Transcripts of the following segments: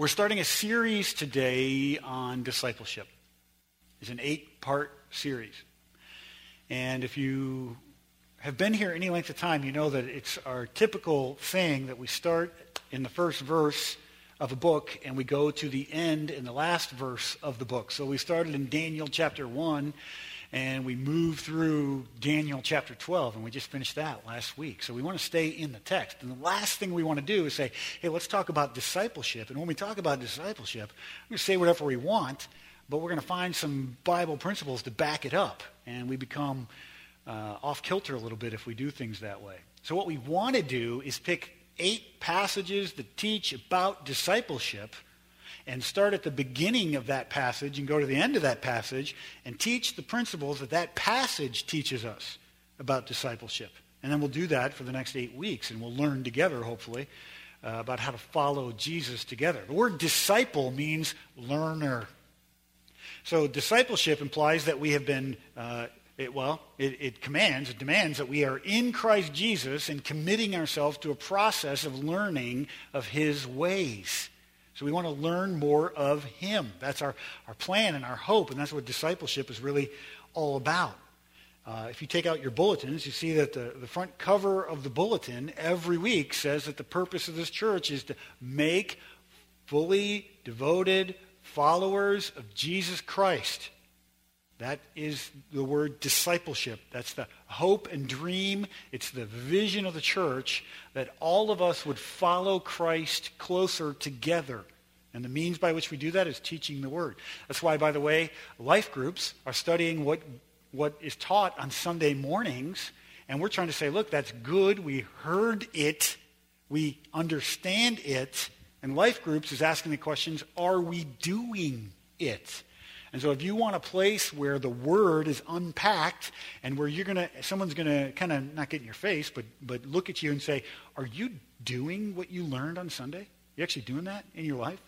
We're starting a series today on discipleship. It's an eight part series. And if you have been here any length of time, you know that it's our typical thing that we start in the first verse of a book and we go to the end in the last verse of the book. So we started in Daniel chapter 1 and we move through Daniel chapter 12, and we just finished that last week. So we want to stay in the text. And the last thing we want to do is say, hey, let's talk about discipleship. And when we talk about discipleship, we're going to say whatever we want, but we're going to find some Bible principles to back it up. And we become uh, off kilter a little bit if we do things that way. So what we want to do is pick eight passages that teach about discipleship – and start at the beginning of that passage and go to the end of that passage and teach the principles that that passage teaches us about discipleship. And then we'll do that for the next eight weeks, and we'll learn together, hopefully, uh, about how to follow Jesus together. The word disciple means learner. So discipleship implies that we have been, uh, it, well, it, it commands, it demands that we are in Christ Jesus and committing ourselves to a process of learning of his ways. So we want to learn more of him. That's our, our plan and our hope, and that's what discipleship is really all about. Uh, if you take out your bulletins, you see that the, the front cover of the bulletin every week says that the purpose of this church is to make fully devoted followers of Jesus Christ. That is the word discipleship. That's the hope and dream. It's the vision of the church that all of us would follow Christ closer together. And the means by which we do that is teaching the word. That's why, by the way, life groups are studying what, what is taught on Sunday mornings. And we're trying to say, look, that's good. We heard it. We understand it. And life groups is asking the questions, are we doing it? And so if you want a place where the word is unpacked and where you're going to, someone's going to kind of not get in your face, but, but look at you and say, are you doing what you learned on Sunday? You actually doing that in your life?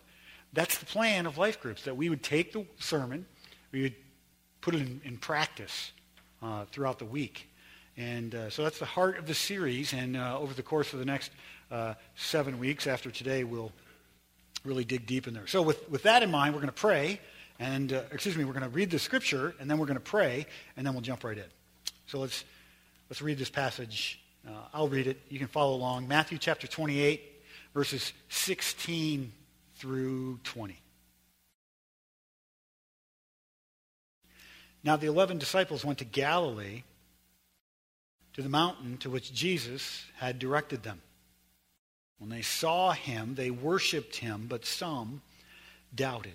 That's the plan of life groups, that we would take the sermon, we would put it in, in practice uh, throughout the week. And uh, so that's the heart of the series. And uh, over the course of the next uh, seven weeks after today, we'll really dig deep in there. So with, with that in mind, we're going to pray. And, uh, excuse me, we're going to read the scripture, and then we're going to pray, and then we'll jump right in. So let's, let's read this passage. Uh, I'll read it. You can follow along. Matthew chapter 28, verses 16 through 20. Now the eleven disciples went to Galilee, to the mountain to which Jesus had directed them. When they saw him, they worshipped him, but some doubted.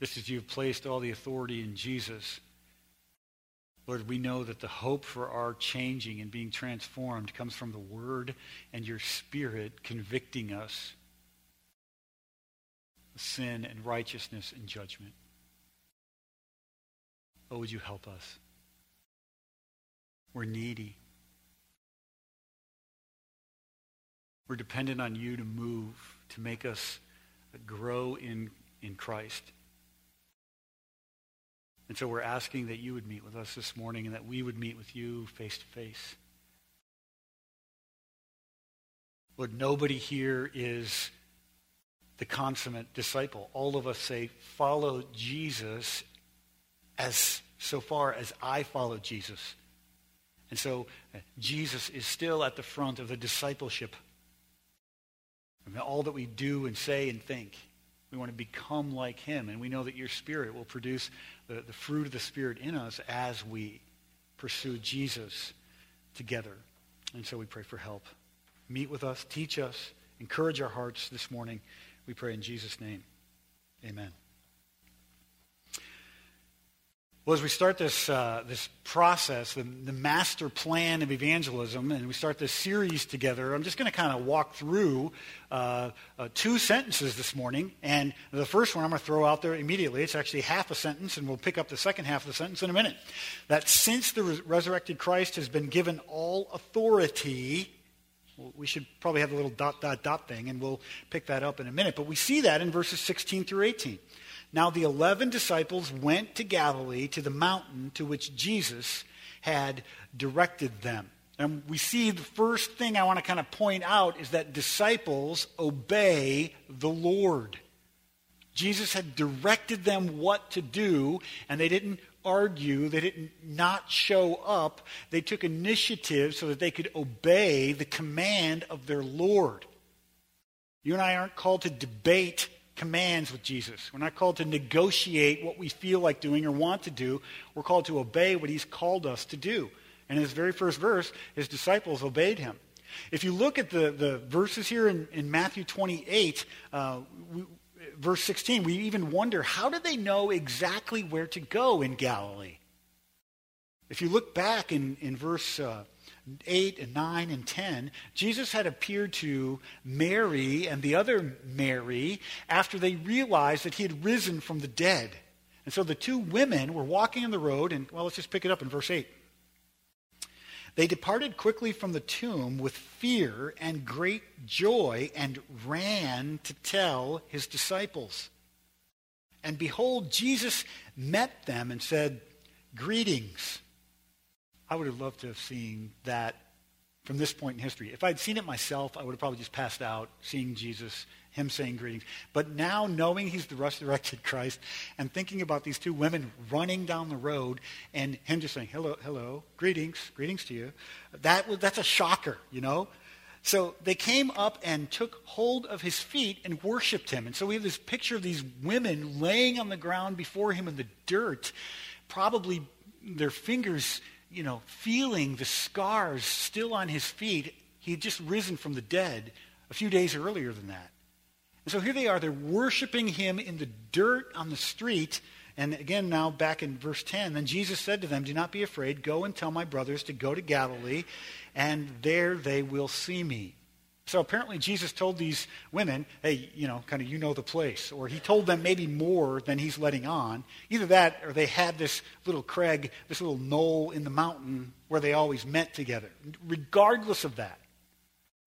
Just as you've placed all the authority in Jesus, Lord, we know that the hope for our changing and being transformed comes from the Word and your Spirit convicting us of sin and righteousness and judgment. Oh, would you help us? We're needy. We're dependent on you to move, to make us grow in, in Christ. And so we're asking that you would meet with us this morning and that we would meet with you face to face. Lord, nobody here is the consummate disciple. All of us say, follow Jesus as so far as I follow Jesus. And so uh, Jesus is still at the front of the discipleship. I mean, all that we do and say and think. We want to become like him. And we know that your spirit will produce the, the fruit of the Spirit in us as we pursue Jesus together. And so we pray for help. Meet with us, teach us, encourage our hearts this morning. We pray in Jesus' name. Amen. Well, as we start this, uh, this process, the, the master plan of evangelism, and we start this series together, I'm just going to kind of walk through uh, uh, two sentences this morning. And the first one I'm going to throw out there immediately. It's actually half a sentence, and we'll pick up the second half of the sentence in a minute. That since the res- resurrected Christ has been given all authority, we should probably have a little dot, dot, dot thing, and we'll pick that up in a minute. But we see that in verses 16 through 18. Now the eleven disciples went to Galilee to the mountain to which Jesus had directed them. And we see the first thing I want to kind of point out is that disciples obey the Lord. Jesus had directed them what to do, and they didn't argue. They didn't not show up. They took initiative so that they could obey the command of their Lord. You and I aren't called to debate commands with Jesus. We're not called to negotiate what we feel like doing or want to do. We're called to obey what he's called us to do. And in his very first verse, his disciples obeyed him. If you look at the, the verses here in, in Matthew 28, uh, we, verse 16, we even wonder how did they know exactly where to go in Galilee? If you look back in, in verse uh, 8 and 9 and 10, Jesus had appeared to Mary and the other Mary after they realized that he had risen from the dead. And so the two women were walking on the road, and well, let's just pick it up in verse 8. They departed quickly from the tomb with fear and great joy and ran to tell his disciples. And behold, Jesus met them and said, Greetings. I would have loved to have seen that from this point in history. If I'd seen it myself, I would have probably just passed out seeing Jesus, him saying greetings. But now, knowing he's the resurrected Christ and thinking about these two women running down the road and him just saying, hello, hello, greetings, greetings to you, that, that's a shocker, you know? So they came up and took hold of his feet and worshiped him. And so we have this picture of these women laying on the ground before him in the dirt, probably their fingers you know, feeling the scars still on his feet. He had just risen from the dead a few days earlier than that. And so here they are. They're worshiping him in the dirt on the street. And again, now back in verse 10, then Jesus said to them, Do not be afraid. Go and tell my brothers to go to Galilee, and there they will see me. So apparently Jesus told these women, hey, you know, kind of you know the place. Or he told them maybe more than he's letting on. Either that or they had this little crag, this little knoll in the mountain where they always met together. Regardless of that,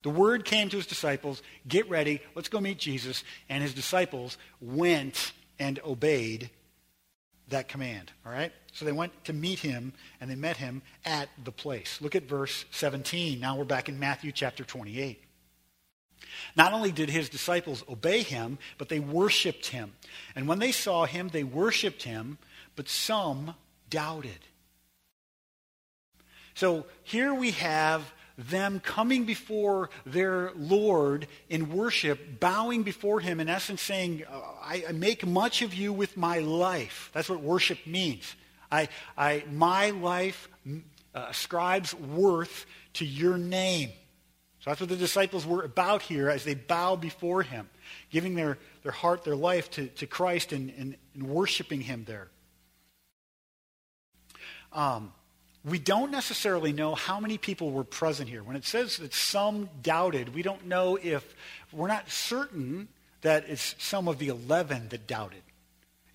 the word came to his disciples, get ready, let's go meet Jesus. And his disciples went and obeyed that command. All right? So they went to meet him and they met him at the place. Look at verse 17. Now we're back in Matthew chapter 28. Not only did his disciples obey him, but they worshiped him. And when they saw him, they worshiped him, but some doubted. So here we have them coming before their Lord in worship, bowing before him, in essence saying, I, I make much of you with my life. That's what worship means. I, I, my life uh, ascribes worth to your name. So that's what the disciples were about here as they bow before him, giving their, their heart, their life to, to Christ and, and, and worshiping him there. Um, we don't necessarily know how many people were present here. When it says that some doubted, we don't know if, we're not certain that it's some of the 11 that doubted.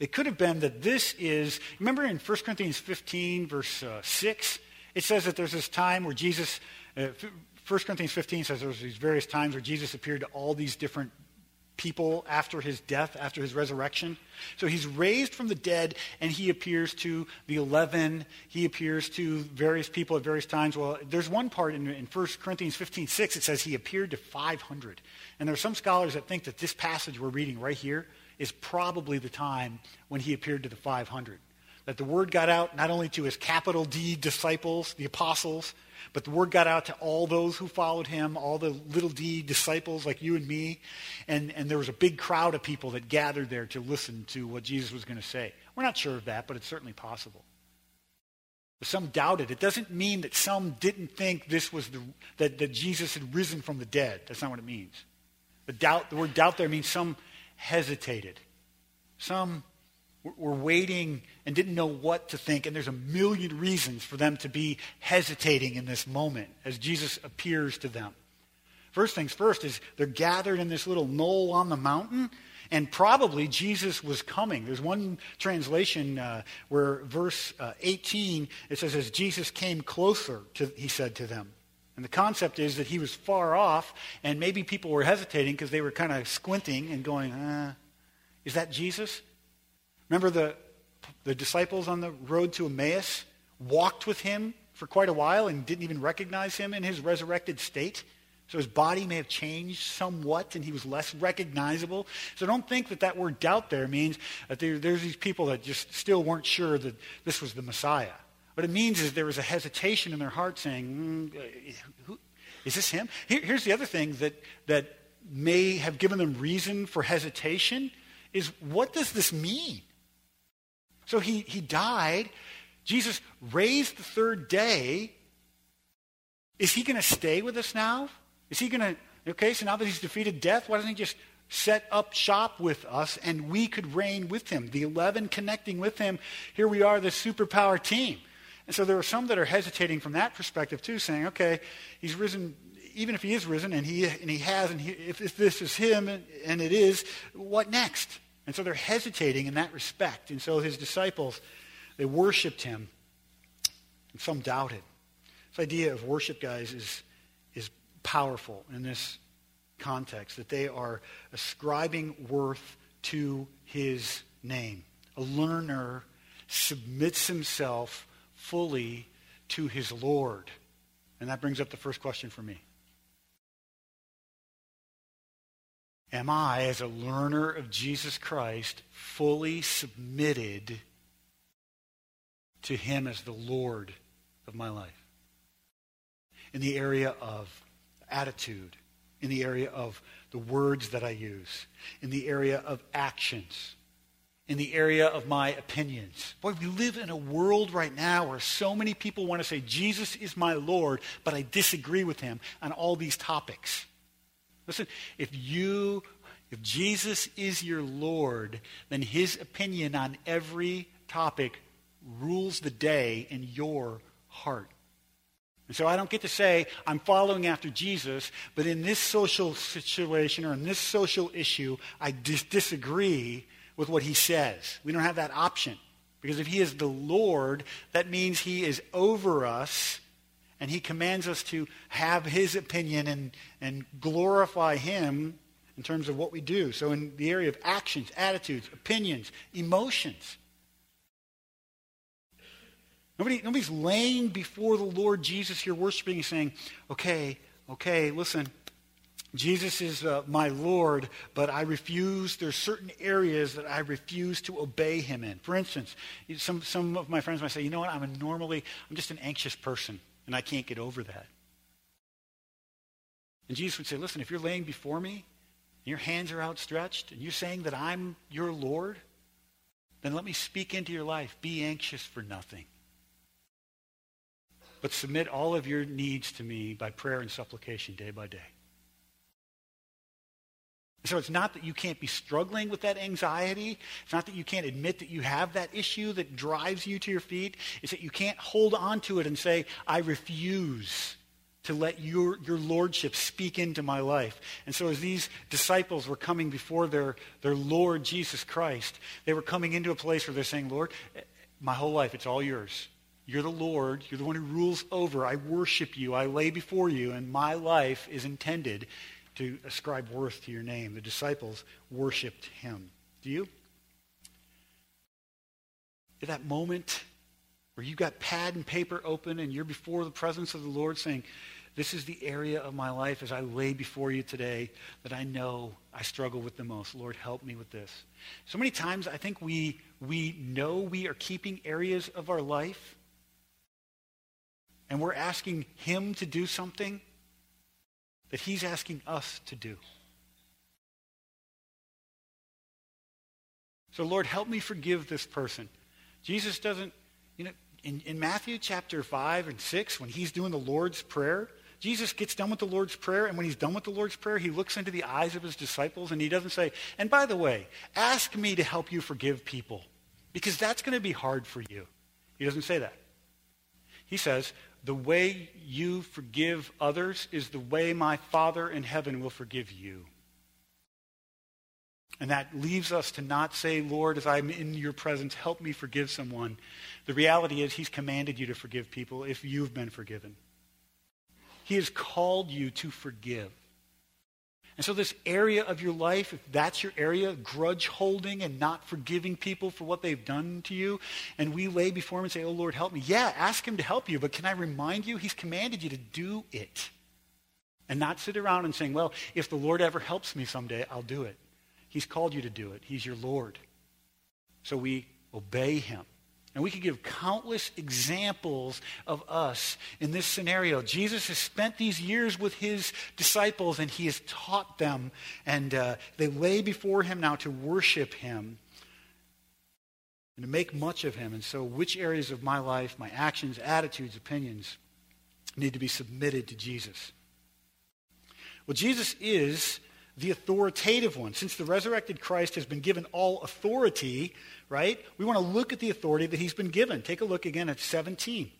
It could have been that this is, remember in 1 Corinthians 15, verse uh, 6, it says that there's this time where Jesus, uh, 1 Corinthians 15 says there was these various times where Jesus appeared to all these different people after his death, after his resurrection. So he's raised from the dead and he appears to the 11. He appears to various people at various times. Well, there's one part in, in 1 Corinthians 15, 6, it says he appeared to 500. And there are some scholars that think that this passage we're reading right here is probably the time when he appeared to the 500. That the word got out not only to his capital D disciples, the apostles, but the word got out to all those who followed him, all the little d disciples like you and me. And, and there was a big crowd of people that gathered there to listen to what Jesus was going to say. We're not sure of that, but it's certainly possible. But some doubted. It doesn't mean that some didn't think this was the, that, that Jesus had risen from the dead. That's not what it means. The, doubt, the word doubt there means some hesitated. Some were waiting and didn't know what to think, and there's a million reasons for them to be hesitating in this moment as Jesus appears to them. First things first is they're gathered in this little knoll on the mountain, and probably Jesus was coming. There's one translation uh, where verse uh, 18, it says, as Jesus came closer, to, he said to them. And the concept is that he was far off, and maybe people were hesitating because they were kind of squinting and going, uh, is that Jesus? Remember the, the disciples on the road to Emmaus walked with him for quite a while and didn't even recognize him in his resurrected state? So his body may have changed somewhat and he was less recognizable. So don't think that that word doubt there means that there, there's these people that just still weren't sure that this was the Messiah. What it means is there was a hesitation in their heart saying, mm, who, is this him? Here, here's the other thing that, that may have given them reason for hesitation is what does this mean? So he, he died. Jesus raised the third day. Is he going to stay with us now? Is he going to, okay, so now that he's defeated death, why doesn't he just set up shop with us and we could reign with him? The 11 connecting with him. Here we are, the superpower team. And so there are some that are hesitating from that perspective too, saying, okay, he's risen, even if he is risen and he, and he has, and he, if, if this is him and, and it is, what next? And so they're hesitating in that respect. And so his disciples, they worshiped him. And some doubted. This idea of worship, guys, is is powerful in this context, that they are ascribing worth to his name. A learner submits himself fully to his Lord. And that brings up the first question for me. Am I, as a learner of Jesus Christ, fully submitted to him as the Lord of my life? In the area of attitude, in the area of the words that I use, in the area of actions, in the area of my opinions. Boy, we live in a world right now where so many people want to say, Jesus is my Lord, but I disagree with him on all these topics. Listen, if you, if Jesus is your Lord, then his opinion on every topic rules the day in your heart. And so I don't get to say I'm following after Jesus, but in this social situation or in this social issue, I dis- disagree with what he says. We don't have that option. Because if he is the Lord, that means he is over us and he commands us to have his opinion and, and glorify him in terms of what we do. So in the area of actions, attitudes, opinions, emotions, Nobody, nobody's laying before the Lord Jesus here worshiping and saying, okay, okay, listen, Jesus is uh, my Lord, but I refuse, there's certain areas that I refuse to obey him in. For instance, some, some of my friends might say, you know what, I'm a normally, I'm just an anxious person, and I can't get over that. And Jesus would say, listen, if you're laying before me, and your hands are outstretched, and you're saying that I'm your Lord, then let me speak into your life. Be anxious for nothing but submit all of your needs to me by prayer and supplication day by day. So it's not that you can't be struggling with that anxiety. It's not that you can't admit that you have that issue that drives you to your feet. It's that you can't hold on to it and say, I refuse to let your, your lordship speak into my life. And so as these disciples were coming before their, their Lord Jesus Christ, they were coming into a place where they're saying, Lord, my whole life, it's all yours. You're the Lord. You're the one who rules over. I worship you. I lay before you, and my life is intended to ascribe worth to your name. The disciples worshiped him. Do you? At that moment where you've got pad and paper open and you're before the presence of the Lord saying, this is the area of my life as I lay before you today that I know I struggle with the most. Lord, help me with this. So many times I think we, we know we are keeping areas of our life and we're asking him to do something that he's asking us to do. So, Lord, help me forgive this person. Jesus doesn't, you know, in, in Matthew chapter 5 and 6, when he's doing the Lord's Prayer, Jesus gets done with the Lord's Prayer, and when he's done with the Lord's Prayer, he looks into the eyes of his disciples and he doesn't say, and by the way, ask me to help you forgive people. because that's going to be hard for you. He doesn't say that. He says, the way you forgive others is the way my Father in heaven will forgive you. And that leaves us to not say, Lord, as I'm in your presence, help me forgive someone. The reality is, He's commanded you to forgive people if you've been forgiven. He has called you to forgive. And so, this area of your life, if that's your area, grudge holding and not forgiving people for what they've done to you, and we lay before Him and say, Oh, Lord, help me. Yeah, ask Him to help you, but can I remind you, He's commanded you to do it. And not sit around and saying, Well, if the Lord ever helps me someday, I'll do it. He's called you to do it. He's your Lord. So we obey him. And we could give countless examples of us in this scenario. Jesus has spent these years with his disciples and he has taught them, and uh, they lay before him now to worship him and to make much of him. And so, which areas of my life, my actions, attitudes, opinions, need to be submitted to Jesus? Well, Jesus is the authoritative one. Since the resurrected Christ has been given all authority, right? We want to look at the authority that he's been given. Take a look again at 17.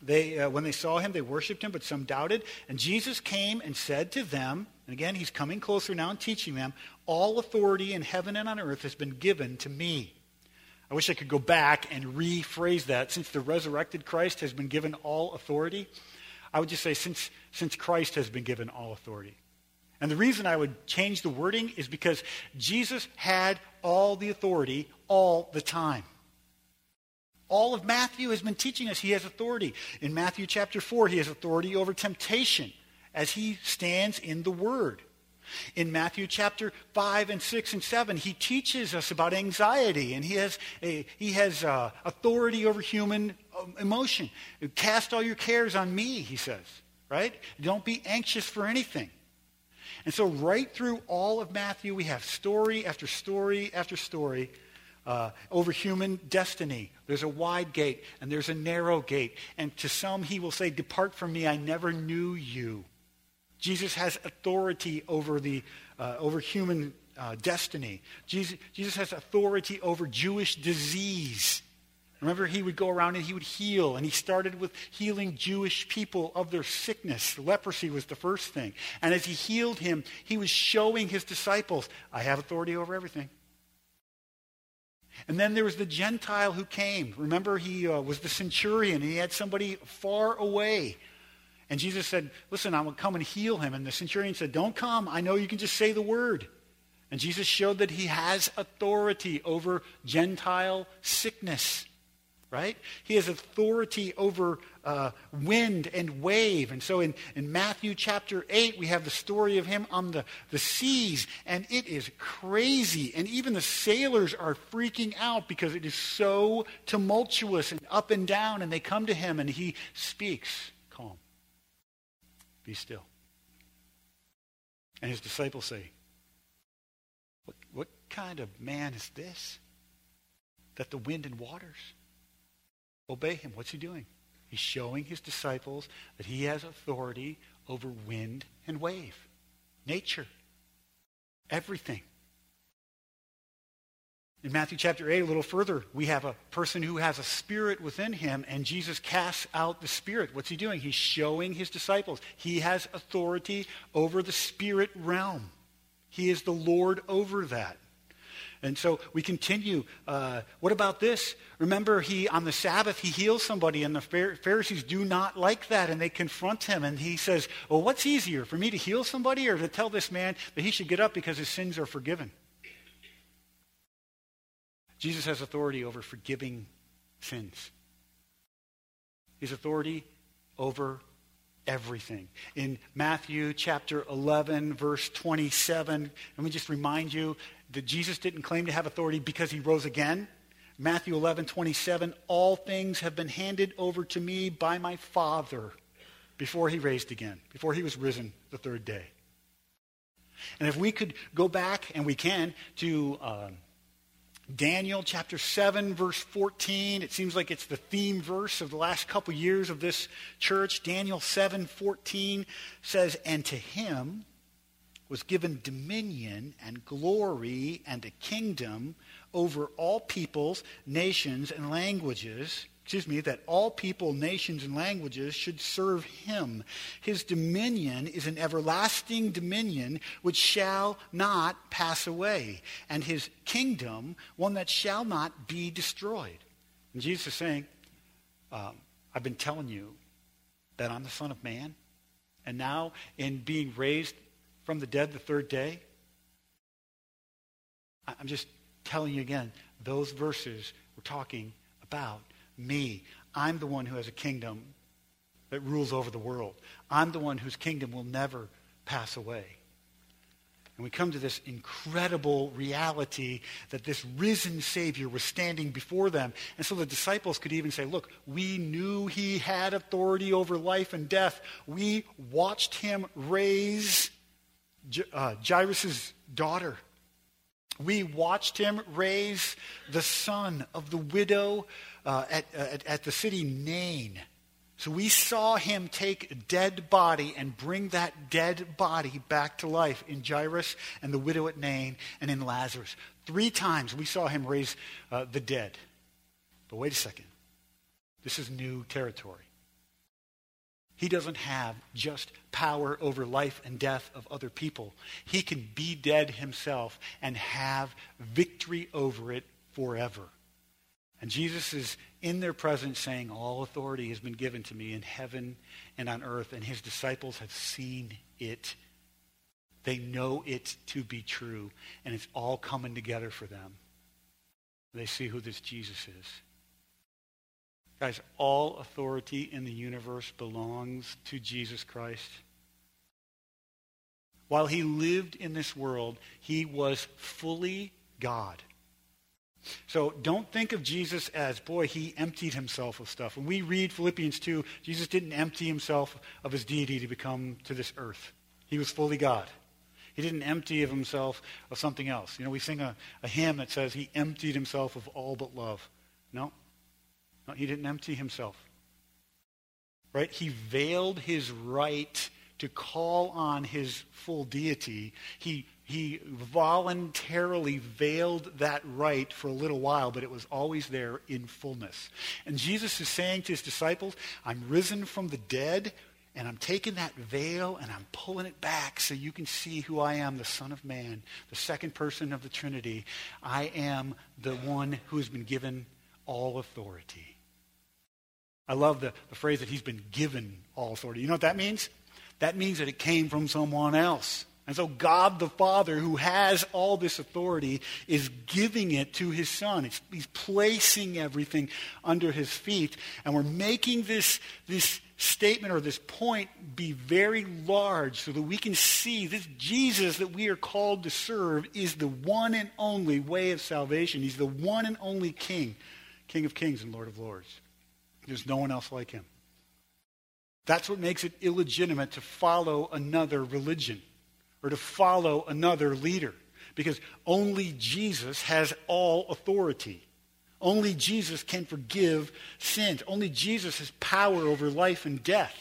They, uh, when they saw him, they worshiped him, but some doubted. And Jesus came and said to them, and again, he's coming closer now and teaching them, all authority in heaven and on earth has been given to me. I wish I could go back and rephrase that. Since the resurrected Christ has been given all authority, I would just say, since, since Christ has been given all authority. And the reason I would change the wording is because Jesus had all the authority all the time. All of Matthew has been teaching us he has authority. In Matthew chapter 4, he has authority over temptation as he stands in the Word. In Matthew chapter 5 and 6 and 7, he teaches us about anxiety, and he has, a, he has uh, authority over human um, emotion. Cast all your cares on me, he says, right? Don't be anxious for anything. And so, right through all of Matthew, we have story after story after story uh, over human destiny. There's a wide gate and there's a narrow gate. And to some, he will say, Depart from me, I never knew you. Jesus has authority over, the, uh, over human uh, destiny. Jesus, Jesus has authority over Jewish disease. Remember, he would go around and he would heal, and he started with healing Jewish people of their sickness. Leprosy was the first thing. And as he healed him, he was showing his disciples, I have authority over everything. And then there was the Gentile who came. Remember, he uh, was the centurion, he had somebody far away. And Jesus said, Listen, I'm going to come and heal him. And the centurion said, Don't come. I know you can just say the word. And Jesus showed that he has authority over Gentile sickness right? He has authority over uh, wind and wave. And so in, in Matthew chapter 8, we have the story of him on the, the seas, and it is crazy. And even the sailors are freaking out because it is so tumultuous and up and down, and they come to him, and he speaks, Calm, be still. And his disciples say, What, what kind of man is this? That the wind and waters obey him. What's he doing? He's showing his disciples that he has authority over wind and wave, nature, everything. In Matthew chapter 8, a little further, we have a person who has a spirit within him, and Jesus casts out the spirit. What's he doing? He's showing his disciples he has authority over the spirit realm. He is the Lord over that. And so we continue. Uh, what about this? Remember, he on the Sabbath he heals somebody, and the Pharisees do not like that, and they confront him. And he says, "Well, what's easier for me to heal somebody, or to tell this man that he should get up because his sins are forgiven?" Jesus has authority over forgiving sins. His authority over everything. In Matthew chapter 11, verse 27, let me just remind you that Jesus didn't claim to have authority because he rose again. Matthew 11, 27, all things have been handed over to me by my Father before he raised again, before he was risen the third day. And if we could go back, and we can, to uh, Daniel chapter 7, verse 14. It seems like it's the theme verse of the last couple years of this church. Daniel 7, 14 says, And to him was given dominion and glory and a kingdom over all peoples, nations, and languages. Excuse me, that all people, nations, and languages should serve him. His dominion is an everlasting dominion which shall not pass away, and his kingdom one that shall not be destroyed. And Jesus is saying, um, I've been telling you that I'm the Son of Man. And now, in being raised from the dead the third day, I'm just telling you again, those verses were talking about me. I'm the one who has a kingdom that rules over the world. I'm the one whose kingdom will never pass away. And we come to this incredible reality that this risen Savior was standing before them. And so the disciples could even say, Look, we knew he had authority over life and death. We watched him raise uh, Jairus' daughter. We watched him raise the son of the widow uh, at, uh, at, at the city Nain. So we saw him take a dead body and bring that dead body back to life in Jairus and the widow at Nain and in Lazarus. Three times we saw him raise uh, the dead. But wait a second. This is new territory. He doesn't have just power over life and death of other people. He can be dead himself and have victory over it forever. And Jesus is in their presence saying, All authority has been given to me in heaven and on earth. And his disciples have seen it. They know it to be true. And it's all coming together for them. They see who this Jesus is. Guys, all authority in the universe belongs to Jesus Christ. While he lived in this world, he was fully God. So don't think of Jesus as, boy, he emptied himself of stuff. When we read Philippians 2, Jesus didn't empty himself of his deity to become to this earth. He was fully God. He didn't empty of himself of something else. You know, we sing a, a hymn that says he emptied himself of all but love. No. No, he didn't empty himself. Right? He veiled his right to call on his full deity. He he voluntarily veiled that right for a little while, but it was always there in fullness. And Jesus is saying to his disciples, I'm risen from the dead, and I'm taking that veil and I'm pulling it back so you can see who I am, the Son of Man, the second person of the Trinity. I am the one who has been given all authority. I love the, the phrase that he's been given all authority. You know what that means? That means that it came from someone else. And so God the Father, who has all this authority, is giving it to his Son. It's, he's placing everything under his feet. And we're making this, this statement or this point be very large so that we can see this Jesus that we are called to serve is the one and only way of salvation. He's the one and only King, King of kings and Lord of lords. There's no one else like him. That's what makes it illegitimate to follow another religion or to follow another leader because only Jesus has all authority. Only Jesus can forgive sins. Only Jesus has power over life and death.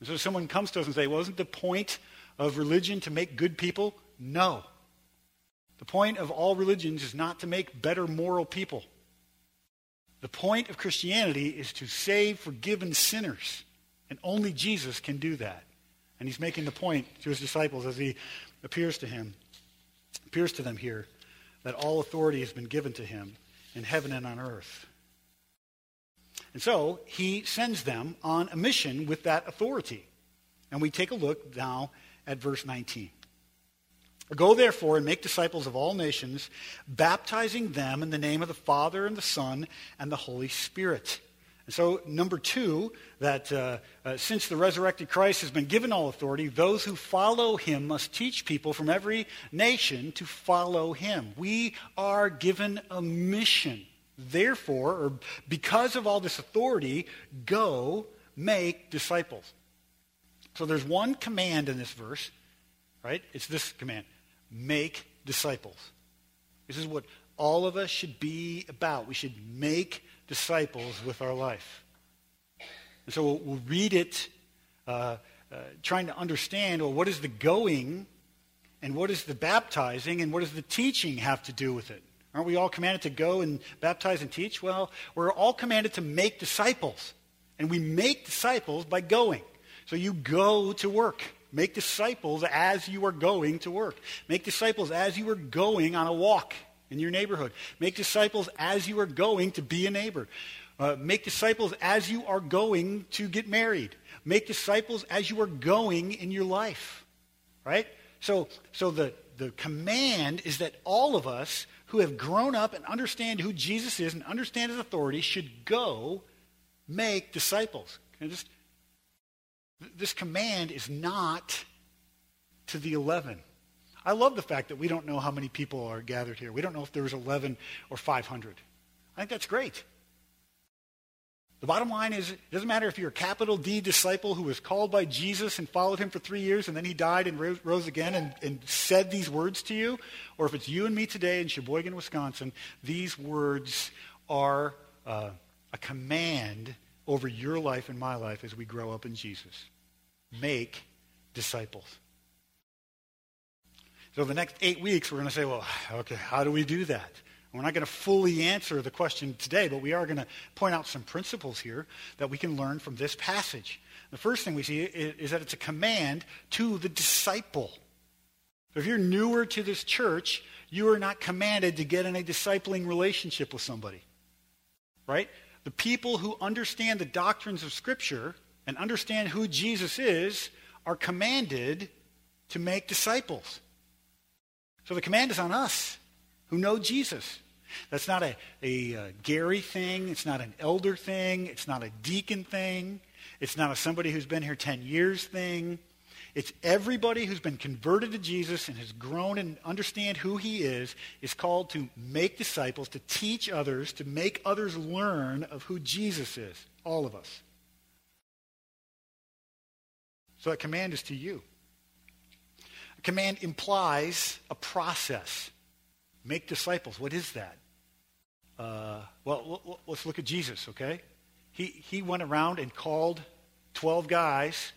And so someone comes to us and say, well, isn't the point of religion to make good people? No. The point of all religions is not to make better moral people. The point of Christianity is to save forgiven sinners. And only Jesus can do that. And he's making the point to his disciples as he appears to him, appears to them here, that all authority has been given to him in heaven and on earth. And so he sends them on a mission with that authority. And we take a look now at verse 19. Go therefore and make disciples of all nations, baptizing them in the name of the Father and the Son and the Holy Spirit and so, number two, that uh, uh, since the resurrected Christ has been given all authority, those who follow him must teach people from every nation to follow him. We are given a mission. Therefore, or because of all this authority, go make disciples. So there's one command in this verse, right? It's this command make disciples. This is what all of us should be about. We should make disciples with our life. And so we'll, we'll read it uh, uh, trying to understand well, what is the going And what does the baptizing and what does the teaching have to do with it? Aren't we all commanded to go and baptize and teach? Well, we're all commanded to make disciples. And we make disciples by going. So you go to work. Make disciples as you are going to work. Make disciples as you are going on a walk in your neighborhood. Make disciples as you are going to be a neighbor. Uh, make disciples as you are going to get married. Make disciples as you are going in your life. Right? So, so the, the command is that all of us who have grown up and understand who Jesus is and understand his authority should go make disciples. Just, this command is not to the 11. I love the fact that we don't know how many people are gathered here. We don't know if there was 11 or 500. I think that's great. The bottom line is, it doesn't matter if you're a capital D disciple who was called by Jesus and followed him for three years and then he died and rose again and, and said these words to you, or if it's you and me today in Sheboygan, Wisconsin, these words are uh, a command over your life and my life as we grow up in Jesus. Make disciples. So the next eight weeks, we're going to say, well, okay, how do we do that? We're not going to fully answer the question today, but we are going to point out some principles here that we can learn from this passage. The first thing we see is that it's a command to the disciple. If you're newer to this church, you are not commanded to get in a discipling relationship with somebody. Right? The people who understand the doctrines of Scripture and understand who Jesus is are commanded to make disciples. So the command is on us who know Jesus. That's not a, a, a, Gary thing. It's not an elder thing. It's not a deacon thing. It's not a somebody who's been here 10 years thing. It's everybody who's been converted to Jesus and has grown and understand who he is is called to make disciples, to teach others, to make others learn of who Jesus is. All of us. So that command is to you. A command implies a process. Make disciples. What is that? Uh, well, let's look at Jesus, okay? He, he went around and called 12 guys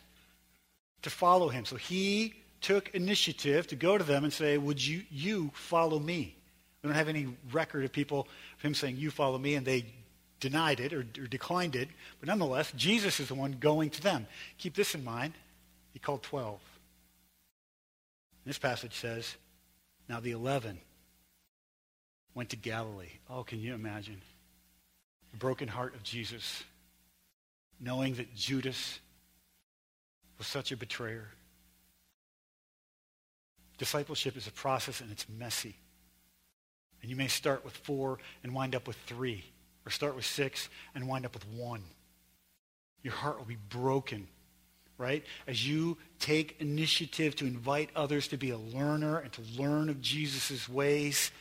to follow him. So he took initiative to go to them and say, Would you, you follow me? We don't have any record of people, of him saying, You follow me, and they denied it or, or declined it. But nonetheless, Jesus is the one going to them. Keep this in mind. He called 12. This passage says, Now the 11 went to Galilee. Oh, can you imagine? The broken heart of Jesus, knowing that Judas was such a betrayer. Discipleship is a process and it's messy. And you may start with four and wind up with three, or start with six and wind up with one. Your heart will be broken, right? As you take initiative to invite others to be a learner and to learn of Jesus' ways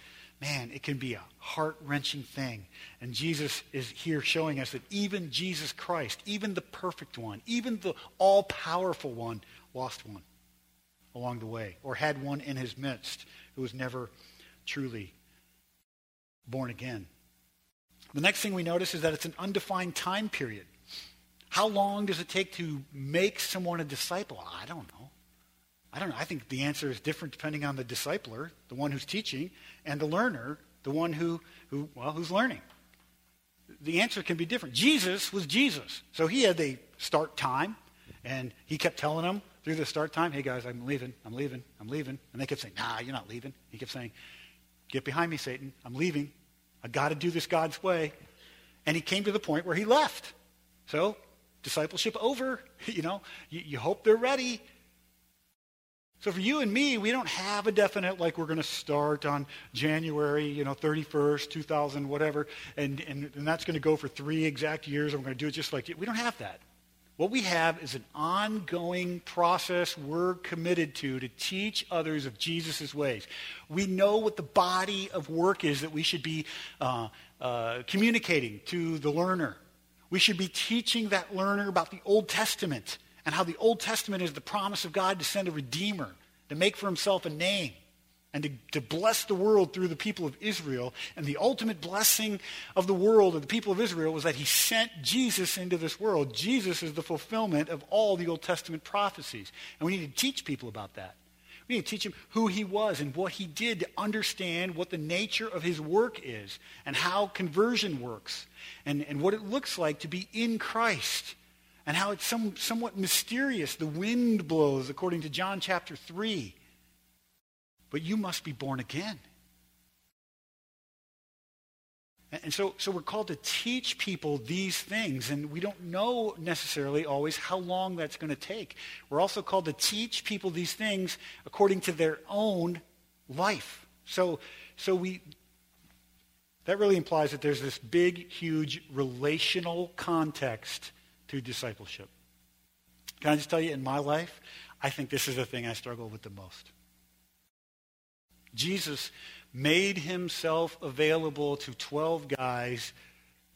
man, it can be a heart wrenching thing. And Jesus is here showing us that even Jesus Christ, even the perfect one, even the all powerful one, lost one along the way, or had one in his midst who was never truly born again. The next thing we notice is that it's an undefined time period. How long does it take to make someone a disciple? I don't know. I don't know. I think the answer is different depending on the discipler, the one who's teaching, and the learner, the one who, who well, who's learning. The answer can be different. Jesus was Jesus. So he had the start time, and he kept telling them through the start time, hey guys, I'm leaving, I'm leaving, I'm leaving. And they kept saying, nah, you're not leaving. He kept saying, get behind me, Satan. I'm leaving. i got to do this God's way. And he came to the point where he left. So, discipleship over. You know, you, you hope they're ready. So for you and me, we don't have a definite, like we're going to start on January, you know, 31st, 2000, whatever, and, and, and that's going to go for three exact years, and we're going to do it just like, we don't have that. What we have is an ongoing process we're committed to to teach others of Jesus' ways. We know what the body of work is that we should be uh, uh, communicating to the learner. We should be teaching that learner about the Old Testament and how the Old Testament is the promise of God to send a redeemer, to make for himself a name, and to, to bless the world through the people of Israel. And the ultimate blessing of the world, of the people of Israel, was that he sent Jesus into this world. Jesus is the fulfillment of all the Old Testament prophecies. And we need to teach people about that. We need to teach him who he was and what he did to understand what the nature of his work is and how conversion works and, and what it looks like to be in Christ and how it's some, somewhat mysterious. The wind blows, according to John chapter 3. But you must be born again. And so, so we're called to teach people these things, and we don't know necessarily always how long that's going to take. We're also called to teach people these things according to their own life. So, so we, that really implies that there's this big, huge relational context to discipleship. Can I just tell you, in my life, I think this is the thing I struggle with the most. Jesus made himself available to 12 guys,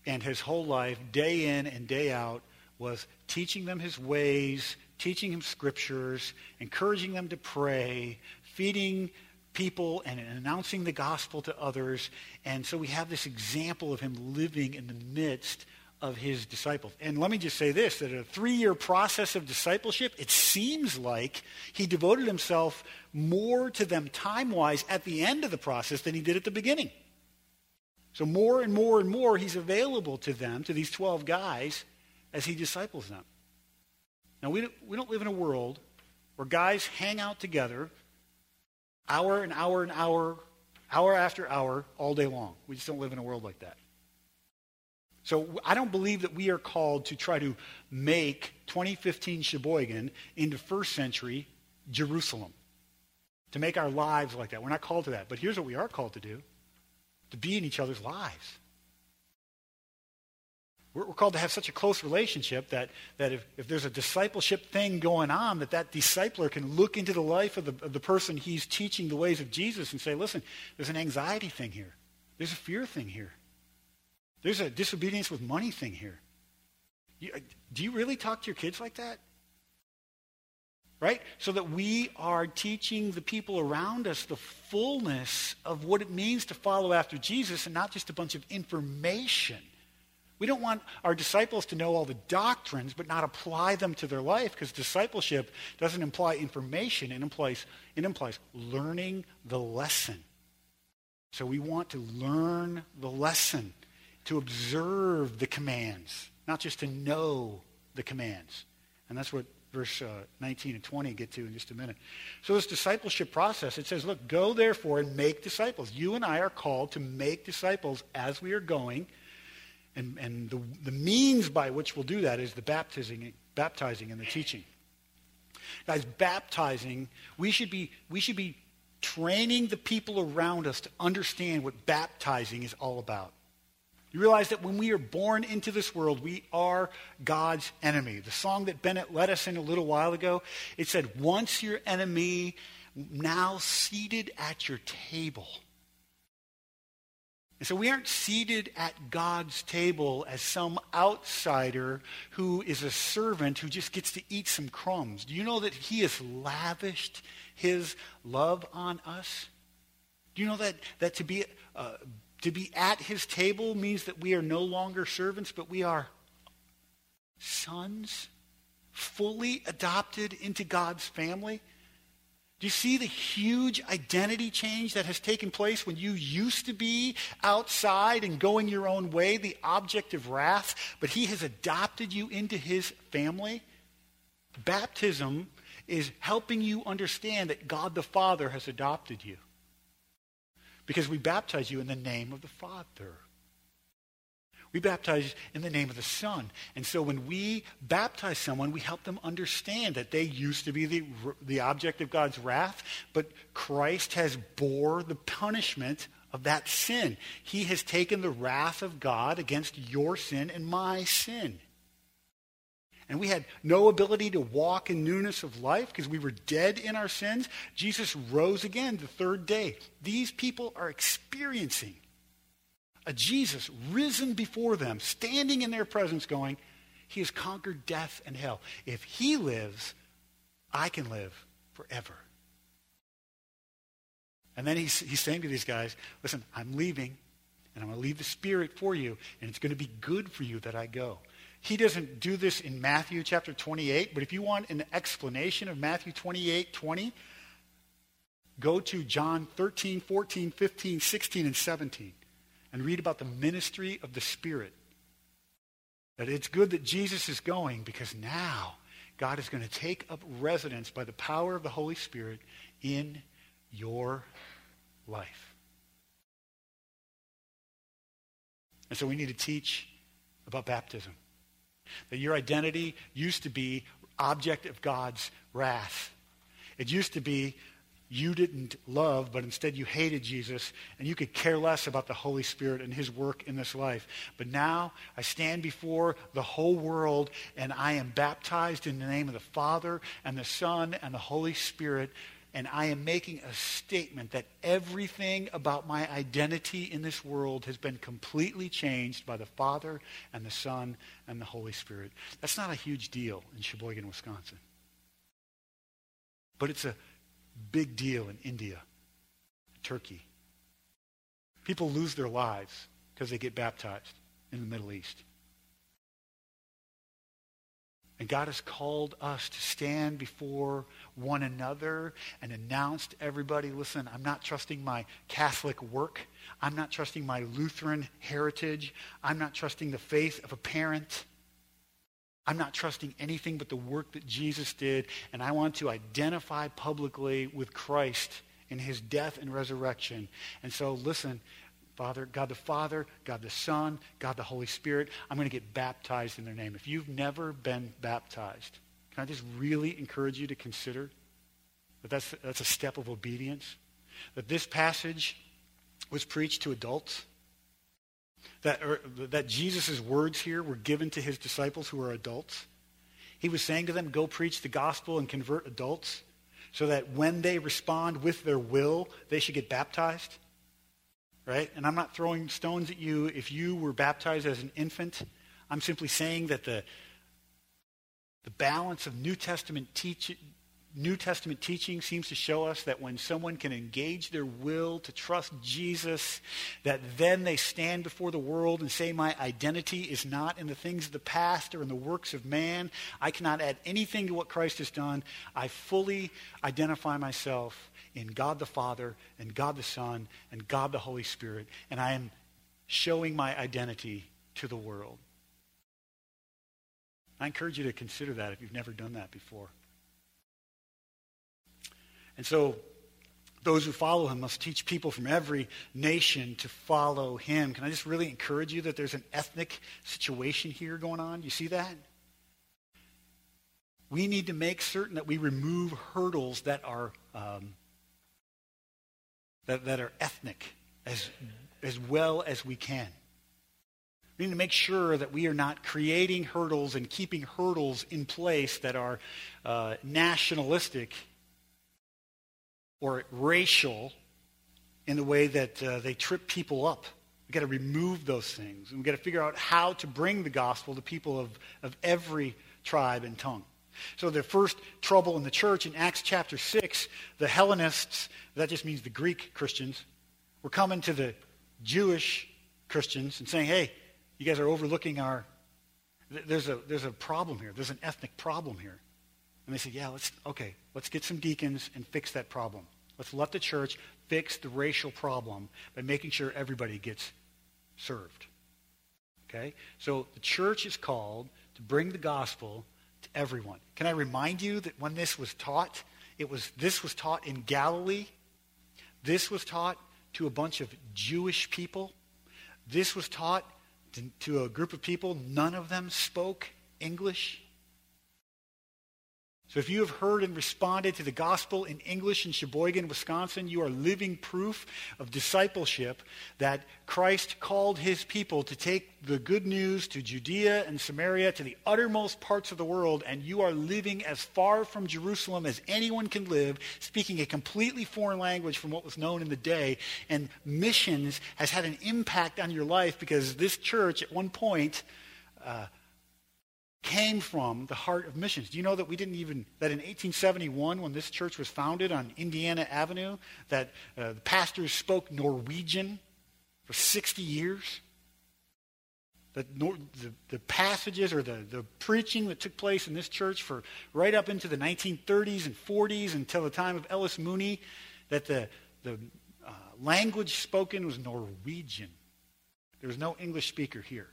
and his whole life, day in and day out, was teaching them his ways, teaching them scriptures, encouraging them to pray, feeding people and announcing the gospel to others. And so we have this example of him living in the midst of his disciples. And let me just say this, that a three-year process of discipleship, it seems like he devoted himself more to them time-wise at the end of the process than he did at the beginning. So more and more and more he's available to them, to these 12 guys, as he disciples them. Now, we don't, we don't live in a world where guys hang out together hour and hour and hour, hour after hour, all day long. We just don't live in a world like that. So I don't believe that we are called to try to make 2015 Sheboygan into first century Jerusalem. To make our lives like that. We're not called to that. But here's what we are called to do. To be in each other's lives. We're, we're called to have such a close relationship that, that if, if there's a discipleship thing going on, that that discipler can look into the life of the, of the person he's teaching the ways of Jesus and say, listen, there's an anxiety thing here. There's a fear thing here. There's a disobedience with money thing here. You, uh, do you really talk to your kids like that? Right? So that we are teaching the people around us the fullness of what it means to follow after Jesus and not just a bunch of information. We don't want our disciples to know all the doctrines but not apply them to their life because discipleship doesn't imply information, it implies, it implies learning the lesson. So we want to learn the lesson to observe the commands, not just to know the commands. And that's what verse uh, 19 and 20 get to in just a minute. So this discipleship process, it says, look, go therefore and make disciples. You and I are called to make disciples as we are going. And, and the, the means by which we'll do that is the baptizing, baptizing and the teaching. Guys, baptizing, we should be, we should be training the people around us to understand what baptizing is all about. You realize that when we are born into this world, we are God's enemy. The song that Bennett led us in a little while ago, it said, Once your enemy, now seated at your table. And so we aren't seated at God's table as some outsider who is a servant who just gets to eat some crumbs. Do you know that He has lavished His love on us? Do you know that, that to be uh, to be at his table means that we are no longer servants, but we are sons, fully adopted into God's family. Do you see the huge identity change that has taken place when you used to be outside and going your own way, the object of wrath, but he has adopted you into his family? Baptism is helping you understand that God the Father has adopted you because we baptize you in the name of the Father. We baptize in the name of the Son. And so when we baptize someone, we help them understand that they used to be the, the object of God's wrath, but Christ has bore the punishment of that sin. He has taken the wrath of God against your sin and my sin and we had no ability to walk in newness of life because we were dead in our sins, Jesus rose again the third day. These people are experiencing a Jesus risen before them, standing in their presence, going, He has conquered death and hell. If He lives, I can live forever. And then he's, he's saying to these guys, Listen, I'm leaving, and I'm going to leave the Spirit for you, and it's going to be good for you that I go. He doesn't do this in Matthew chapter 28, but if you want an explanation of Matthew 28, 20, go to John 13, 14, 15, 16, and 17 and read about the ministry of the Spirit. That it's good that Jesus is going because now God is going to take up residence by the power of the Holy Spirit in your life. And so we need to teach about baptism. That your identity used to be object of God's wrath. It used to be you didn't love, but instead you hated Jesus, and you could care less about the Holy Spirit and his work in this life. But now I stand before the whole world, and I am baptized in the name of the Father and the Son and the Holy Spirit, and I am making a statement that everything about my identity in this world has been completely changed by the Father and the Son and the Holy Spirit. That's not a huge deal in Sheboygan, Wisconsin. But it's a big deal in India, Turkey. People lose their lives because they get baptized in the Middle East. And God has called us to stand before one another and announce to everybody, listen, I'm not trusting my Catholic work. I'm not trusting my Lutheran heritage. I'm not trusting the faith of a parent. I'm not trusting anything but the work that Jesus did, and I want to identify publicly with Christ in his death and resurrection. And so, listen, Father, God the Father, God the Son, God the Holy Spirit, I'm going to get baptized in their name. If you've never been baptized, can I just really encourage you to consider that that's, that's a step of obedience? That this passage was preached to adults that, that Jesus' words here were given to his disciples who are adults. He was saying to them, go preach the gospel and convert adults so that when they respond with their will, they should get baptized. Right? And I'm not throwing stones at you if you were baptized as an infant. I'm simply saying that the, the balance of New Testament teaching, New Testament teaching seems to show us that when someone can engage their will to trust Jesus, that then they stand before the world and say, My identity is not in the things of the past or in the works of man. I cannot add anything to what Christ has done. I fully identify myself in God the Father and God the Son and God the Holy Spirit, and I am showing my identity to the world. I encourage you to consider that if you've never done that before. And so those who follow him must teach people from every nation to follow him. Can I just really encourage you that there's an ethnic situation here going on? You see that? We need to make certain that we remove hurdles that are um, that, that are ethnic as, as well as we can. We need to make sure that we are not creating hurdles and keeping hurdles in place that are uh, nationalistic or racial in the way that uh, they trip people up. We've got to remove those things. And we've got to figure out how to bring the gospel to people of, of every tribe and tongue. So the first trouble in the church in Acts chapter 6, the Hellenists, that just means the Greek Christians, were coming to the Jewish Christians and saying, hey, you guys are overlooking our, there's a, there's a problem here. There's an ethnic problem here. And they said, yeah, let's, okay, let's get some deacons and fix that problem. Let's let the church fix the racial problem by making sure everybody gets served. Okay? So the church is called to bring the gospel everyone. Can I remind you that when this was taught, it was this was taught in Galilee. This was taught to a bunch of Jewish people. This was taught to, to a group of people. None of them spoke English. So if you have heard and responded to the gospel in English in Sheboygan, Wisconsin, you are living proof of discipleship that Christ called his people to take the good news to Judea and Samaria, to the uttermost parts of the world, and you are living as far from Jerusalem as anyone can live, speaking a completely foreign language from what was known in the day. And missions has had an impact on your life because this church at one point uh, came from the heart of missions. Do you know that we didn't even, that in 1871, when this church was founded on Indiana Avenue, that uh, the pastors spoke Norwegian for 60 years? That the, the passages or the, the preaching that took place in this church for right up into the 1930s and 40s until the time of Ellis Mooney that the, the uh, language spoken was Norwegian. There was no English speaker here.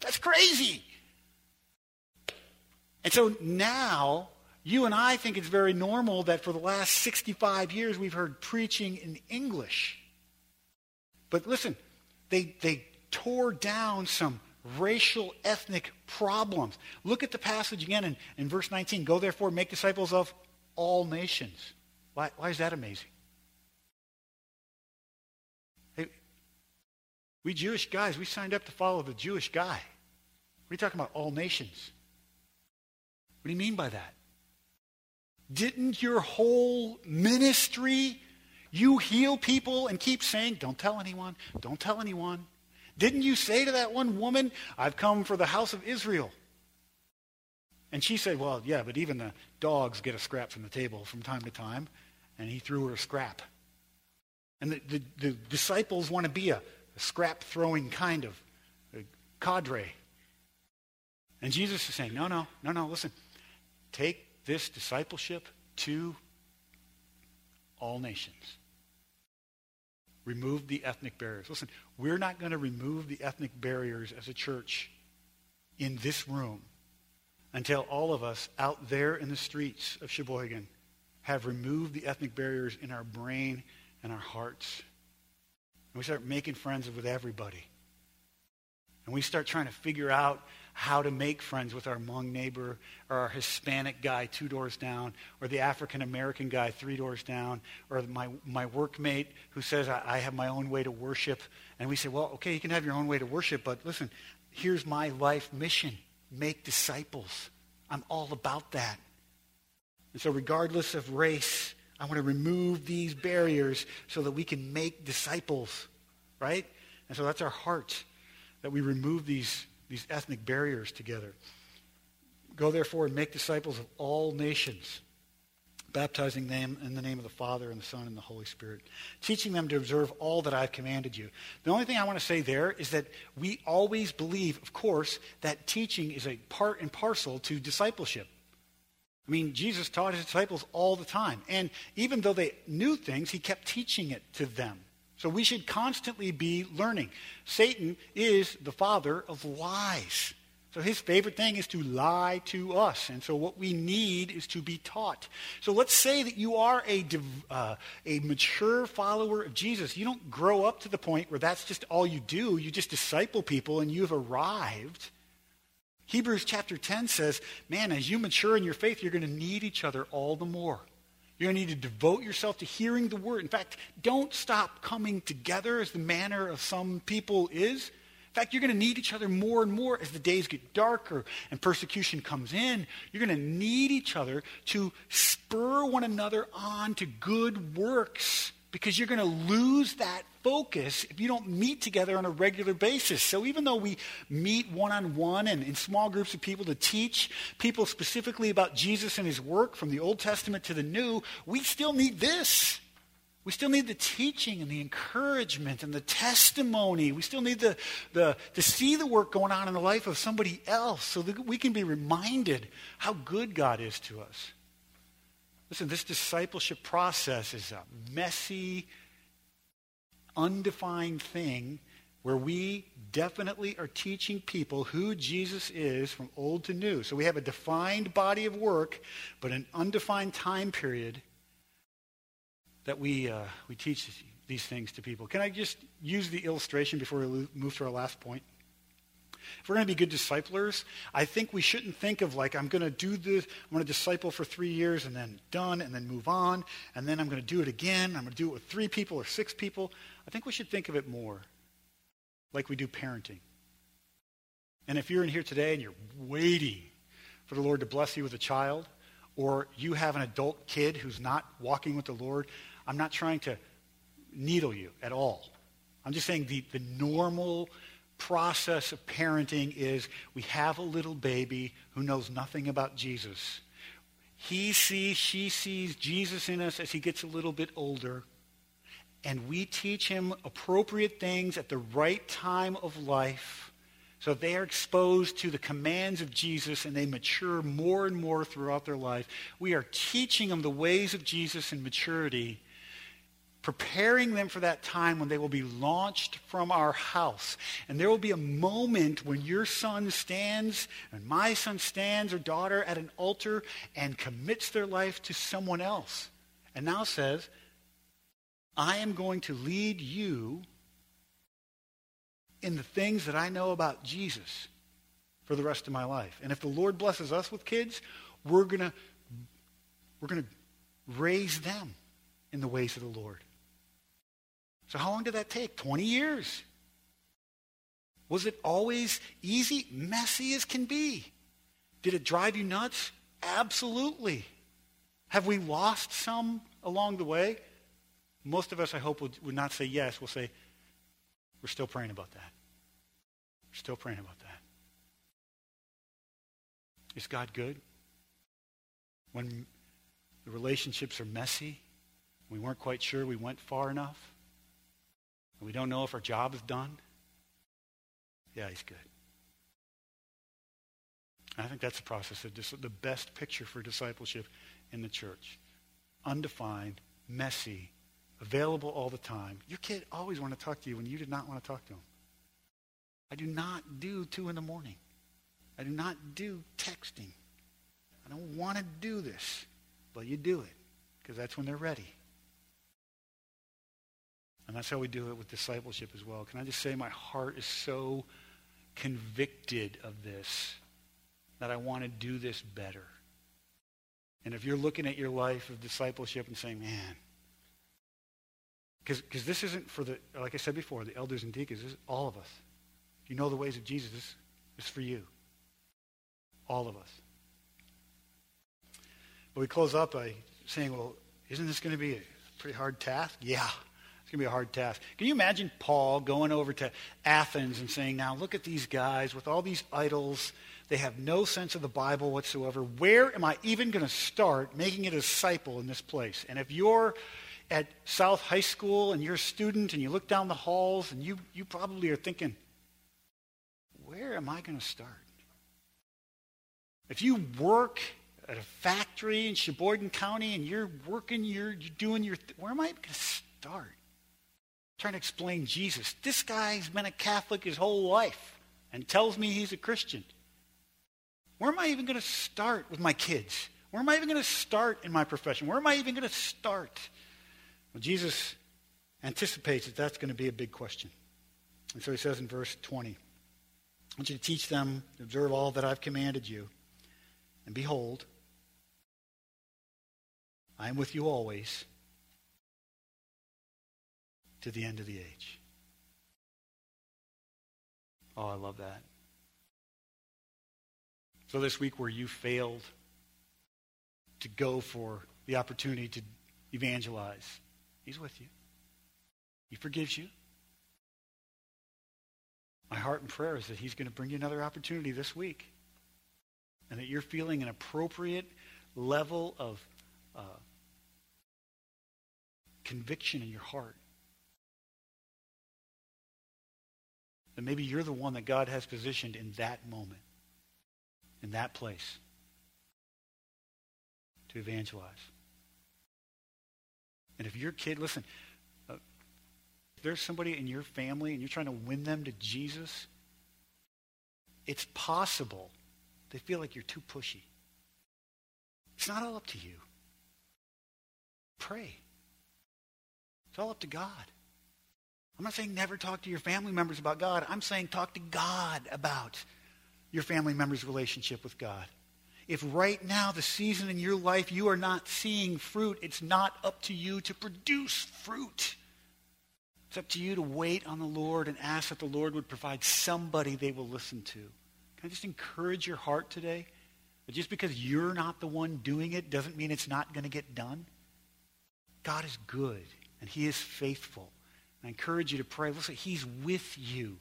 That's crazy. And so now, you and I think it's very normal that for the last 65 years we've heard preaching in English. But listen, they, they tore down some racial, ethnic problems. Look at the passage again in, in verse 19. Go therefore, make disciples of all nations. Why, why is that amazing? Hey, we Jewish guys, we signed up to follow the Jewish guy. What are you talking about, all nations? What do you mean by that? Didn't your whole ministry, you heal people and keep saying, don't tell anyone, don't tell anyone? Didn't you say to that one woman, I've come for the house of Israel? And she said, well, yeah, but even the dogs get a scrap from the table from time to time. And he threw her a scrap. And the, the, the disciples want to be a, a scrap throwing kind of cadre. And Jesus is saying, no, no, no, no, listen. Take this discipleship to all nations. Remove the ethnic barriers. Listen, we're not going to remove the ethnic barriers as a church in this room until all of us out there in the streets of Sheboygan have removed the ethnic barriers in our brain and our hearts. And we start making friends with everybody. And we start trying to figure out how to make friends with our Hmong neighbor or our Hispanic guy two doors down or the African American guy three doors down or my, my workmate who says, I, I have my own way to worship. And we say, well, okay, you can have your own way to worship, but listen, here's my life mission. Make disciples. I'm all about that. And so regardless of race, I want to remove these barriers so that we can make disciples, right? And so that's our heart, that we remove these these ethnic barriers together. Go therefore and make disciples of all nations, baptizing them in the name of the Father and the Son and the Holy Spirit, teaching them to observe all that I've commanded you. The only thing I want to say there is that we always believe, of course, that teaching is a part and parcel to discipleship. I mean, Jesus taught his disciples all the time. And even though they knew things, he kept teaching it to them. So we should constantly be learning. Satan is the father of lies. So his favorite thing is to lie to us. And so what we need is to be taught. So let's say that you are a, uh, a mature follower of Jesus. You don't grow up to the point where that's just all you do. You just disciple people and you've arrived. Hebrews chapter 10 says, man, as you mature in your faith, you're going to need each other all the more. You're going to need to devote yourself to hearing the word. In fact, don't stop coming together as the manner of some people is. In fact, you're going to need each other more and more as the days get darker and persecution comes in. You're going to need each other to spur one another on to good works because you're going to lose that focus if you don't meet together on a regular basis. So even though we meet one on one and in small groups of people to teach people specifically about Jesus and his work from the Old Testament to the New, we still need this. We still need the teaching and the encouragement and the testimony. We still need the, the, to see the work going on in the life of somebody else so that we can be reminded how good God is to us. Listen, this discipleship process is a messy, undefined thing where we definitely are teaching people who Jesus is from old to new. So we have a defined body of work, but an undefined time period that we, uh, we teach these things to people. Can I just use the illustration before we move to our last point? If we're going to be good disciplers, I think we shouldn't think of like, I'm going to do this, I'm going to disciple for three years and then done and then move on, and then I'm going to do it again. I'm going to do it with three people or six people. I think we should think of it more like we do parenting. And if you're in here today and you're waiting for the Lord to bless you with a child, or you have an adult kid who's not walking with the Lord, I'm not trying to needle you at all. I'm just saying the, the normal process of parenting is we have a little baby who knows nothing about Jesus. He sees, she sees Jesus in us as he gets a little bit older and we teach him appropriate things at the right time of life So they are exposed to the commands of Jesus and they mature more and more throughout their life. We are teaching them the ways of Jesus in maturity, preparing them for that time when they will be launched from our house. And there will be a moment when your son stands and my son stands or daughter at an altar and commits their life to someone else. And now says, I am going to lead you in the things that I know about Jesus for the rest of my life. And if the Lord blesses us with kids, we're going to we're going to raise them in the ways of the Lord. So how long did that take? 20 years. Was it always easy? Messy as can be. Did it drive you nuts? Absolutely. Have we lost some along the way? Most of us, I hope, would, would not say yes. We'll say, we're still praying about that. We're still praying about that. Is God good? When the relationships are messy, we weren't quite sure we went far enough, we don't know if our job is done, yeah, he's good. I think that's the process of dis- the best picture for discipleship in the church. Undefined, messy, available all the time. Your kid always want to talk to you when you did not want to talk to him. I do not do two in the morning. I do not do texting. I don't want to do this, but you do it because that's when they're ready. And that's how we do it with discipleship as well. Can I just say my heart is so convicted of this that I want to do this better. And if you're looking at your life of discipleship and saying, man, because this isn't for the, like I said before, the elders and deacons, this is all of us. You know the ways of Jesus, this is for you. All of us. But we close up by saying, well, isn't this going to be a pretty hard task? Yeah, it's going to be a hard task. Can you imagine Paul going over to Athens and saying, now look at these guys with all these idols. They have no sense of the Bible whatsoever. Where am I even going to start making a disciple in this place? And if you're at South High School and you're a student and you look down the halls and you, you probably are thinking, where am I going to start? If you work at a factory in Sheboygan County and you're working, you're, you're doing your, th- where am I going to start? trying to explain Jesus. This guy's been a Catholic his whole life and tells me he's a Christian. Where am I even going to start with my kids? Where am I even going to start in my profession? Where am I even going to start? Well, Jesus anticipates that that's going to be a big question. And so he says in verse 20, I want you to teach them to observe all that I've commanded you. And behold, I am with you always to the end of the age. Oh, I love that. So this week where you failed to go for the opportunity to evangelize, He's with you. He forgives you. My heart and prayer is that he's going to bring you another opportunity this week. And that you're feeling an appropriate level of uh, conviction in your heart. That maybe you're the one that God has positioned in that moment, in that place, to evangelize. And if your kid, listen, uh, there's somebody in your family and you're trying to win them to Jesus, it's possible they feel like you're too pushy. It's not all up to you. Pray. It's all up to God. I'm not saying never talk to your family members about God. I'm saying talk to God about your family member's relationship with God. If right now, the season in your life, you are not seeing fruit, it's not up to you to produce fruit. It's up to you to wait on the Lord and ask that the Lord would provide somebody they will listen to. Can I just encourage your heart today? Just because you're not the one doing it doesn't mean it's not going to get done. God is good and he is faithful. I encourage you to pray. Listen, he's with you.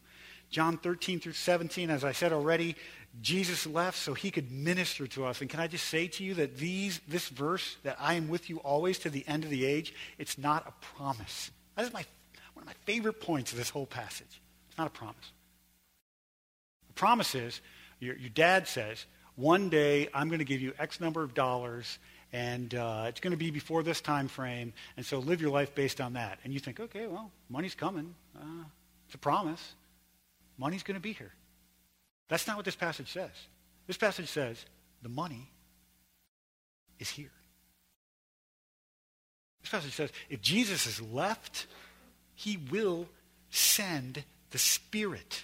John 13 through 17, as I said already, Jesus left so he could minister to us. And can I just say to you that these, this verse, that I am with you always to the end of the age, it's not a promise. That is my, one of my favorite points of this whole passage. It's not a promise. A promise is, your, your dad says, one day I'm going to give you X number of dollars and uh, it's going to be before this time frame, and so live your life based on that. And you think, okay, well, money's coming. Uh, it's a promise. Money's going to be here. That's not what this passage says. This passage says the money is here. This passage says if Jesus is left, he will send the Spirit.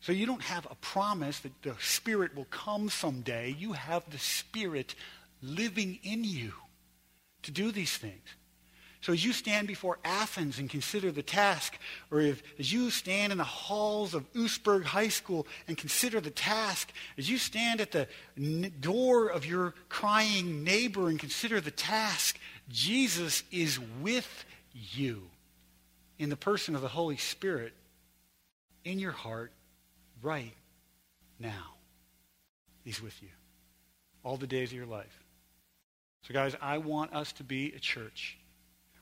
So you don't have a promise that the Spirit will come someday. You have the Spirit living in you to do these things. So as you stand before Athens and consider the task, or if, as you stand in the halls of Oostburg High School and consider the task, as you stand at the n- door of your crying neighbor and consider the task, Jesus is with you in the person of the Holy Spirit in your heart right now. He's with you all the days of your life. So, guys, I want us to be a church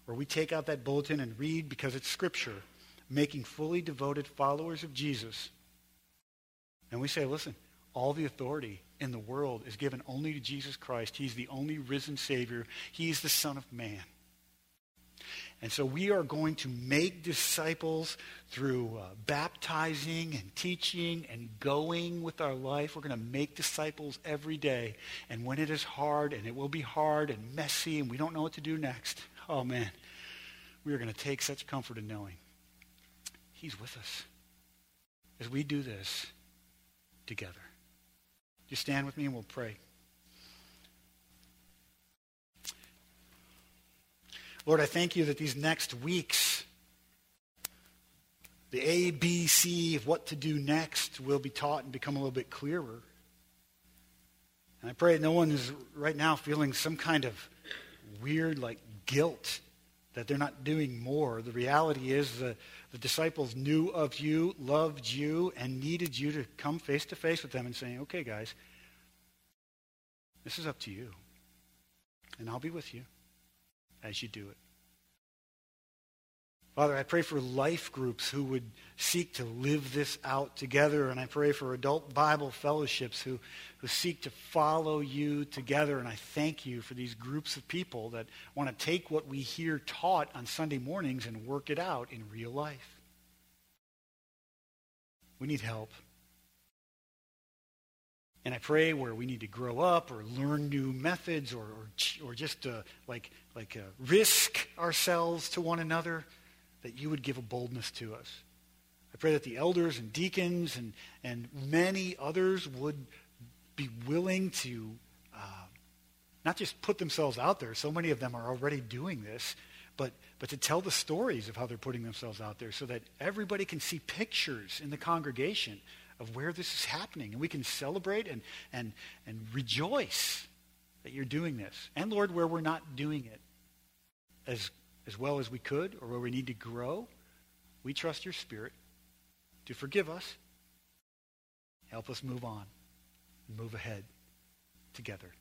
where we take out that bulletin and read because it's Scripture, making fully devoted followers of Jesus. And we say, listen, all the authority in the world is given only to Jesus Christ. He's the only risen Savior. He's the Son of Man. And so we are going to make disciples through uh, baptizing and teaching and going with our life. We're going to make disciples every day. And when it is hard, and it will be hard and messy, and we don't know what to do next, oh man, we are going to take such comfort in knowing He's with us as we do this together. Just stand with me and we'll pray. Lord, I thank you that these next weeks, the A, B, C of what to do next will be taught and become a little bit clearer. And I pray no one is right now feeling some kind of weird, like, guilt that they're not doing more. The reality is that the disciples knew of you, loved you, and needed you to come face to face with them and saying, okay, guys, this is up to you. And I'll be with you as you do it. Father, I pray for life groups who would seek to live this out together, and I pray for adult Bible fellowships who, who seek to follow you together. And I thank you for these groups of people that want to take what we hear taught on Sunday mornings and work it out in real life. We need help. And I pray where we need to grow up or learn new methods or, or, or just uh, like, like uh, risk ourselves to one another, that you would give a boldness to us. I pray that the elders and deacons and, and many others would be willing to uh, not just put themselves out there. So many of them are already doing this, but, but to tell the stories of how they're putting themselves out there so that everybody can see pictures in the congregation of where this is happening. And we can celebrate and, and, and rejoice that you're doing this. And Lord, where we're not doing it as, as well as we could or where we need to grow, we trust your Spirit to forgive us, help us move on, and move ahead together.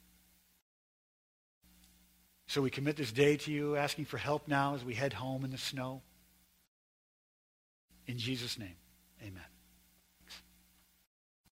So we commit this day to you, asking for help now as we head home in the snow. In Jesus' name, amen.